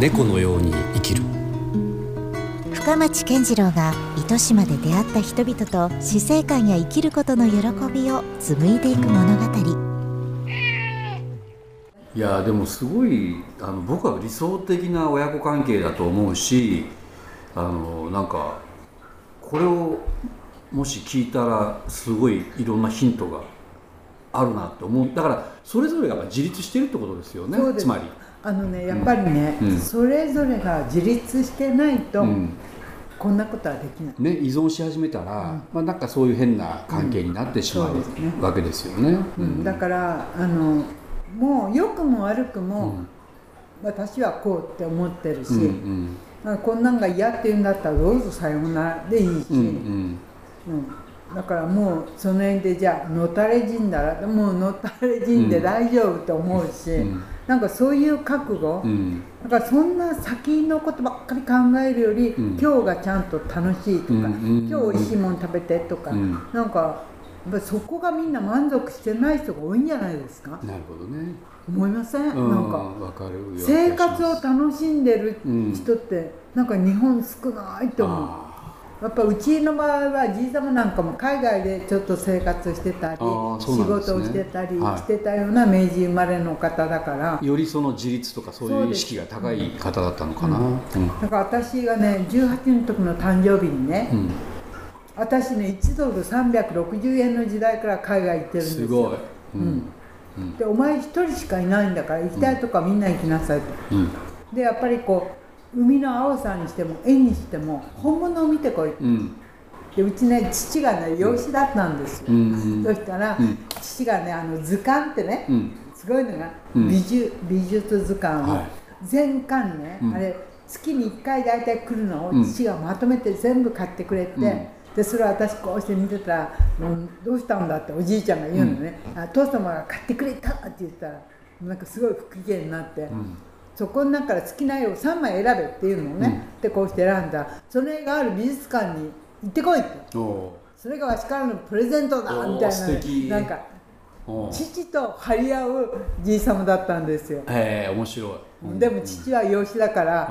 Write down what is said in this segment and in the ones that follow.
猫のように生きる。深町健次郎が糸島で出会った人々と死生観や生きることの喜びを紡いでいく物語。いやでもすごいあの僕は理想的な親子関係だと思うしあのなんかこれをもし聞いたらすごいいろんなヒントがあるなって思う。だからそれぞれが自立してるってことですよねつまり。あのねやっぱりね、うん、それぞれが自立してないと、うん、こんなことはできない、ね、依存し始めたら、うん、まあ、なんかそういう変な関係になってしまう、ね、わけですよね、だからあのもう良くも悪くも、私はこうって思ってるし、うんうん、こんなんが嫌って言うんだったらどうぞさようならでいいし、うん、だからもうその辺でじゃあのたれ死んだらもうのたれ死んで大丈夫と思うし、うん、なんかそういう覚悟、うん、だからそんな先のことばっかり考えるより、うん、今日がちゃんと楽しいとか、うんうん、今日おいしいもの食べてとか、うん、なんかぱそこがみんな満足してない人が多いんじゃないですか？なるほどね。思いません、うん、なんかかる生活を楽しんでる人って、うん、なんか日本少ないと思うやっぱうちの場合はじいさまなんかも海外でちょっと生活してたり、ね、仕事をしてたりしてたような明治生まれの方だから、よりその自立とかそういう意識が高い方だったのかな、うん、だから私がね18の時の誕生日にね、私ね1ドル360円の時代から海外行ってるんですよ。すごい、うん、うん、でお前一人しかいないんだから行きたいとかみんな行きなさいと、うん、でやっぱりこう海の青さにしても絵にしても本物を見てこい、うん、でうちね父がね養子だったんですよ、そしたら、父がねあの図鑑ってね、すごいのが美術,、美術図鑑を、はい、全巻ね、あれ月に1回大体来るのを父がまとめて全部買ってくれて、でそれを私こうして見てたら「もうどうしたんだ?」っておじいちゃんが言うのね「うん、あ父様が買ってくれた」って言ったらなんかすごい不機嫌になって。うんそこの中から好きな絵を3枚選べっていうのをね、うん、でこうして選んだ。その絵がある美術館に行ってこいってそれがわしからのプレゼントだみたいななんか父と張り合うじいさまだったんですよ。へえ面白い。でも父は養子だから、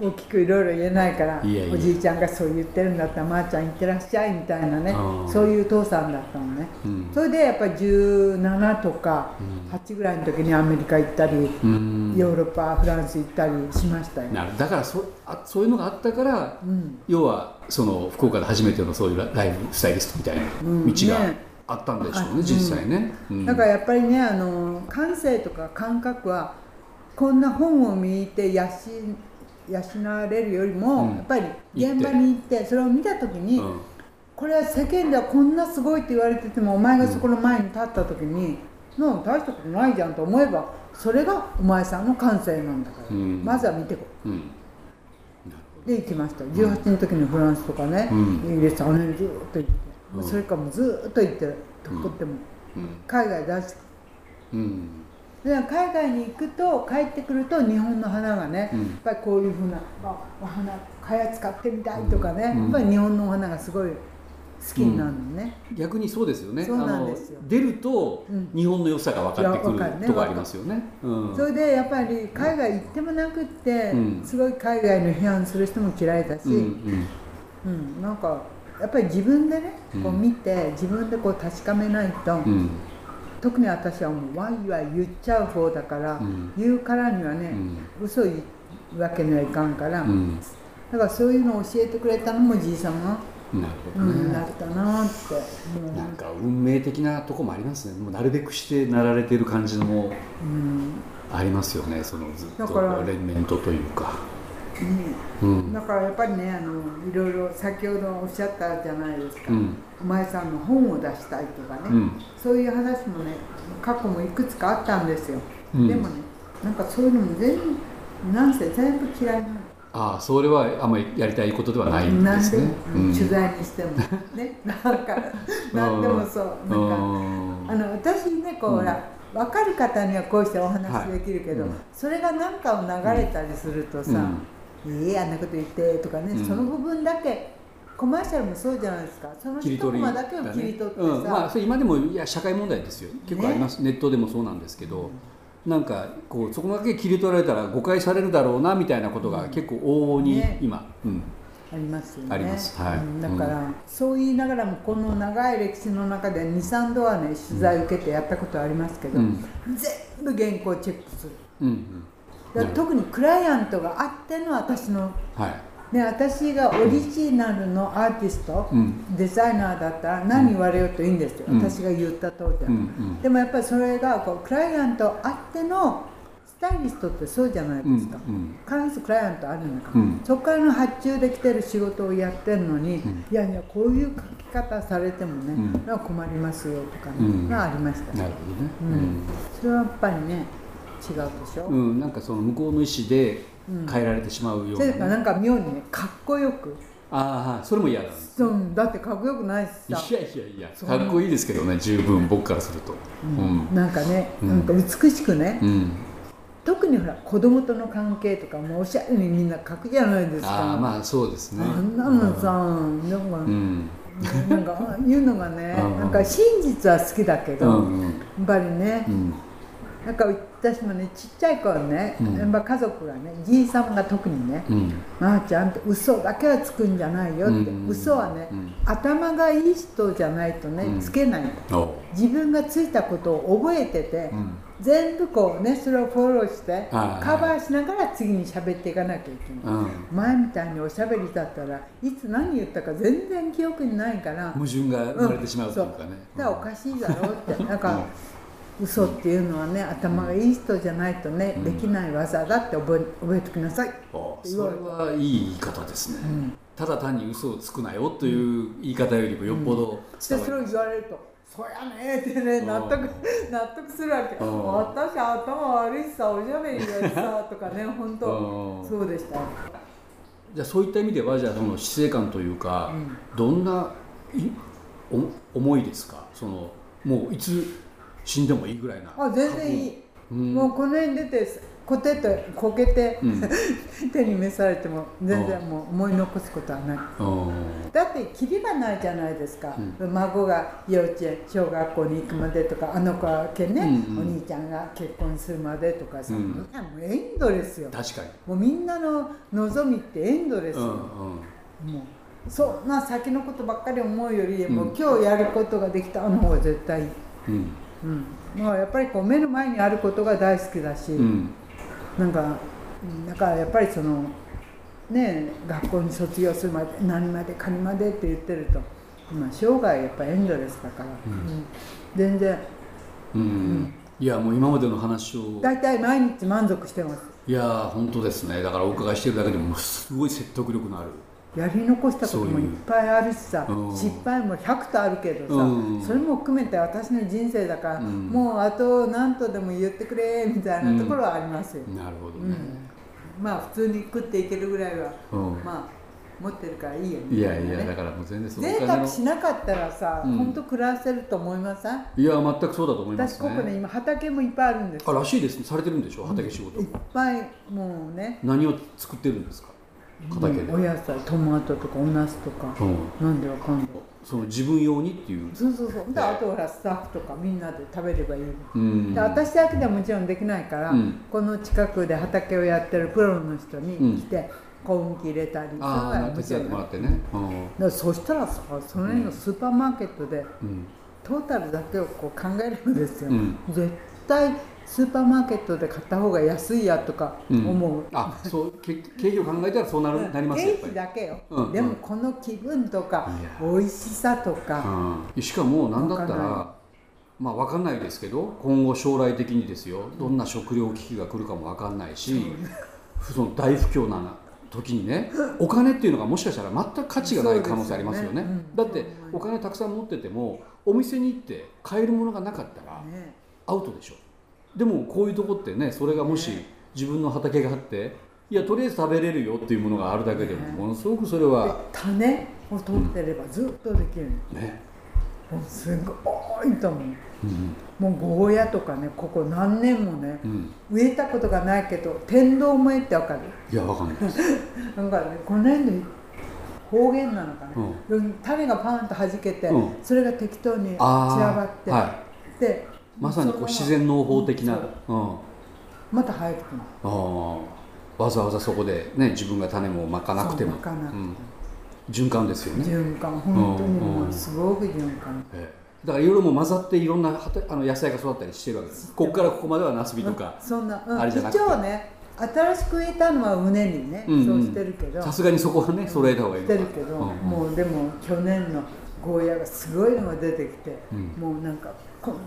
大きくいろいろ言えないからおじいちゃんがそう言ってるんだったらまー、あ、ちゃん行ってらっしゃいみたいなねそういう父さんだったのね、うん、それでやっぱり17とか8ぐらいの時にアメリカ行ったり、うん、ヨーロッパフランス行ったりしましたよ。だからそあそういうのがあったから、うん、要はその福岡で初めてのそういうライブスタイリストみたいな道が、ねあったんでしょうね実際ね、だからやっぱりねあの感性とか感覚はこんな本を見て養養われるよりも、やっぱり現場に行ってそれを見た時に、これは世間ではこんなすごいって言われててもお前がそこの前に立った時に、うん、大したことないじゃんと思えばそれがお前さんの感性なんだから、まずは見てこい。で行きました。18の時にフランスとかね、イギリスあの辺ずっと行って。うん、それからもうずっと行ってるとこっても、海外出して、うん、で海外に行くと帰ってくると日本の花がね、やっぱりこういうふうなお花かや使ってみたいとかね、やっぱり日本のお花がすごい好きになるのね、うん、逆にそうですよね。そうなんですよ。出ると日本の良さが分かってくる、ね、とかありますよね、うん、それでやっぱり海外行ってもなくって、うん、すごい海外の批判する人も嫌いだし、うん。なんかやっぱり自分でねこう見て、自分でこう確かめないと、特に私はもうワイワイ言っちゃう方だから、言うからにはね、うん、嘘言うわけにはいかんから、だからそういうのを教えてくれたのもじいさんが。なるほど、ね、うん、なったなって。なんか運命的なとこもありますね。もうなるべくしてなられてる感じのもありますよね。そのずっと連綿とというか。うん、だからやっぱりねあのいろいろ先ほどおっしゃったじゃないですか、うん、お前さんの本を出したいとかね、うん、そういう話もね過去もいくつかあったんですよ、でもねなんかそういうのも全部なんせ全部嫌いなの。ああそれはあんまりやりたいことではないんですね、取材にしても。ねなんか何でもそう。なんかあの私ねこうほら、分かる方にはこうしてお話できるけど、はい、それが何かを流れたりするとさ、いいあんなこと言ってとかね、うん、その部分だけコマーシャルもそうじゃないですか。その一コマだけを切り取ってさ、うん。まあ、それ今でもいや社会問題ですよ。結構あります、ネットでもそうなんですけど、なんかこうそこだけ切り取られたら誤解されるだろうなみたいなことが結構往々にね。今、うん、ありますよね。ありますはいうん。だから、そう言いながらもこの長い歴史の中で23度はね取材受けてやったことありますけど、うん。全部原稿チェックする。うん特にクライアントがあっての私のはい。ね、私がオリジナルのアーティスト、うん。デザイナーだったら何言われようといいんですよ、うん。私が言った通りだと、うんうん。でもやっぱりそれがこうクライアントあってのスタイリストってそうじゃないですか、うん必ずクライアントあるんだかそこからの発注できてる仕事をやってるのに、ん。いやいやこういう書き方されてもね、うん。困りますよとかね、うん。がありました、なるほどね、うん。それはやっぱりね違うでしょ、うんなんかその向こうの意思で変えられてしまうような、ね。それからなんか妙にねかっこよく。ああそれも嫌なんですうんだってかっこよくないしいさやいやいやかっこいいですけどね十分僕からすると。うん。なんかね、うん。なんか美しくね、うん、特にほら子供との関係とかもおしゃれにみんな書くじゃないですか。ああまあそうですね。あんなのさ、なん。か、うん。なんかああいうのがね、うんなんか真実は好きだけど、うんうん。やっぱりねう、んなんか私もねちっちゃい頃ね、うん。やっぱ家族がねじいさんが特にねうん「まー、ちゃんと嘘だけはつくんじゃないよ」って、うん。嘘はね、うん。頭がいい人じゃないとね、うん。つけない自分がついたことを覚えてて、うん。全部こうねそれをフォローしてはいカバーしながら次に喋っていかなきゃいけない、うん。前みたいにおしゃべりだったらいつ何言ったか全然記憶にないから矛盾が生まれてしまうというかね、だからおかしいだろうってなんか嘘っていうのはね頭がいい人じゃないとね、うん。できない技だって覚え覚えてきなさい、あそれはいい言い方ですね、ただ単に嘘をつくなよという言い方よりもよっぽどでそれを言われると「そやね」ってね納得納得するわけ「うん私頭悪いさおしゃべりがさ」とかね本当うんそうでしたじゃあそういった意味ではじゃあその死生観というか、どんないお思いですか？そのもういつ死んでもいいぐらいなあ全然いい、うん。もうこの辺出てこててこけて、うん。手に召されても全然もう思い残すことはない。うんだってキリがないじゃないですか、う孫が幼稚園小学校に行くまでとかあの子はけね、うんうん。お兄ちゃんが結婚するまでとかさ、うん。もうエンドレスよ。確かに。もうみんなの望みってエンドレスよ、うんうん。もうそんな先のことばっかり思うより、も今日やることができたの方が絶対いい、うんうん、まあやっぱりこう目の前にあることが大好きだし、うん。なんかうんだからやっぱりそのね学校に卒業するまで何までかにまでって言ってると、まあ、生涯やっぱエンドレスだから、うん。全然。うん。いやもう今までの話を。大体毎日満足してます。いやー本当ですね。だからお伺いしてるだけでもすごい説得力のあるやり残したこともいっぱいあるしさうん。失敗も100とあるけどさ、うん。それも含めて私の人生だから、うん。もうあと何とでも言ってくれみたいなところはありますよ、なるほどうん。ね、まあ普通に食っていけるぐらいは、うん。まあ持ってるからいいよね。いやいやだからもう全然そのお贅沢しなかったらさ、うん。本当暮らせると思いません？いや全くそうだと思いますね。私ここね今畑もいっぱいあるんですあらしいですね。されてるんでしょ？畑仕事、いっぱいもうね。何を作ってるんですか？畑で、お野菜トマトとかお茄子とか、うん。なんでわかんない。その自分用にっていう。そうそうそう。であとほらスタッフとかみんなで食べればいい、うん。で私だけではもちろんできないから、うん。この近くで畑をやってるプロの人に来て、小麦入れたりああ手伝ってもらってね。うん。そしたらさその辺のスーパーマーケットで、うん。トータルだけをこう考えるんですよ、うん。絶対スーパーマーケットで買った方が安いやとか思う、あそうけ経費を考えたらそうなるなりますよやっ経費だけよ、うんでもこの気分とかいや。美味しさとか、うん、しかも何だったらまあ分かんないですけど今後将来的にですよどんな食糧危機が来るかも分かんないし、その大不況な時にねお金っていうのがもしかしたら全く価値がない可能性ありますよね。ね。うん。だってお金たくさん持っててもお店に行って買えるものがなかったらね。アウトでしょでもこういうとこってねそれがもし自分の畑があっていやとりあえず食べれるよっていうものがあるだけでもね。ものすごくそれでは種を取ってればずっとできる、ね、もうすごいと思う。うんもうゴーヤとかねここ何年もねうん、植えたことがないけど天童萌えってわかる。いや分かんない。で すなんかねこの辺で方言なのかな、種がパンと弾けて、うん。それが適当に散らばって、はでまさにこう自然農法的な、そう。うん、あまた生えてくるあわざわざそこでね自分が種もまかなくても。そうまかなくても。うん、循環ですよね、循環。本当にうんうんもうすごく循環。ええ。だからいろいろもう混ざっていろんな畑あの野菜が育ったりしてるわけです。ここからここまではナスビとかそんな、うん、あれじゃなくて。一応ね新しく植えたのは畝にね、うんうん。そうしてるけど。さすがにそこはね揃えた方がいいしてるけど、うんもうでも去年のゴーヤがすごいのが出てきて、うん。もうなんかこんな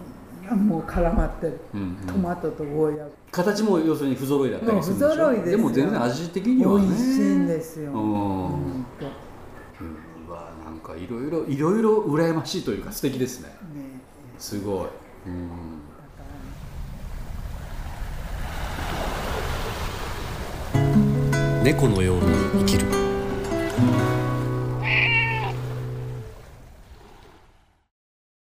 もう絡まってる、うんうん。トマトとゴーヤ形も要するに不揃いだったりするんでしょ？不揃いですよ。でも全然味的にはね。美味しいんですよ、うん。うわなん。かいろいろいろいろ羨ましいというか素敵ですね。ねすごい、うん、猫のように生きる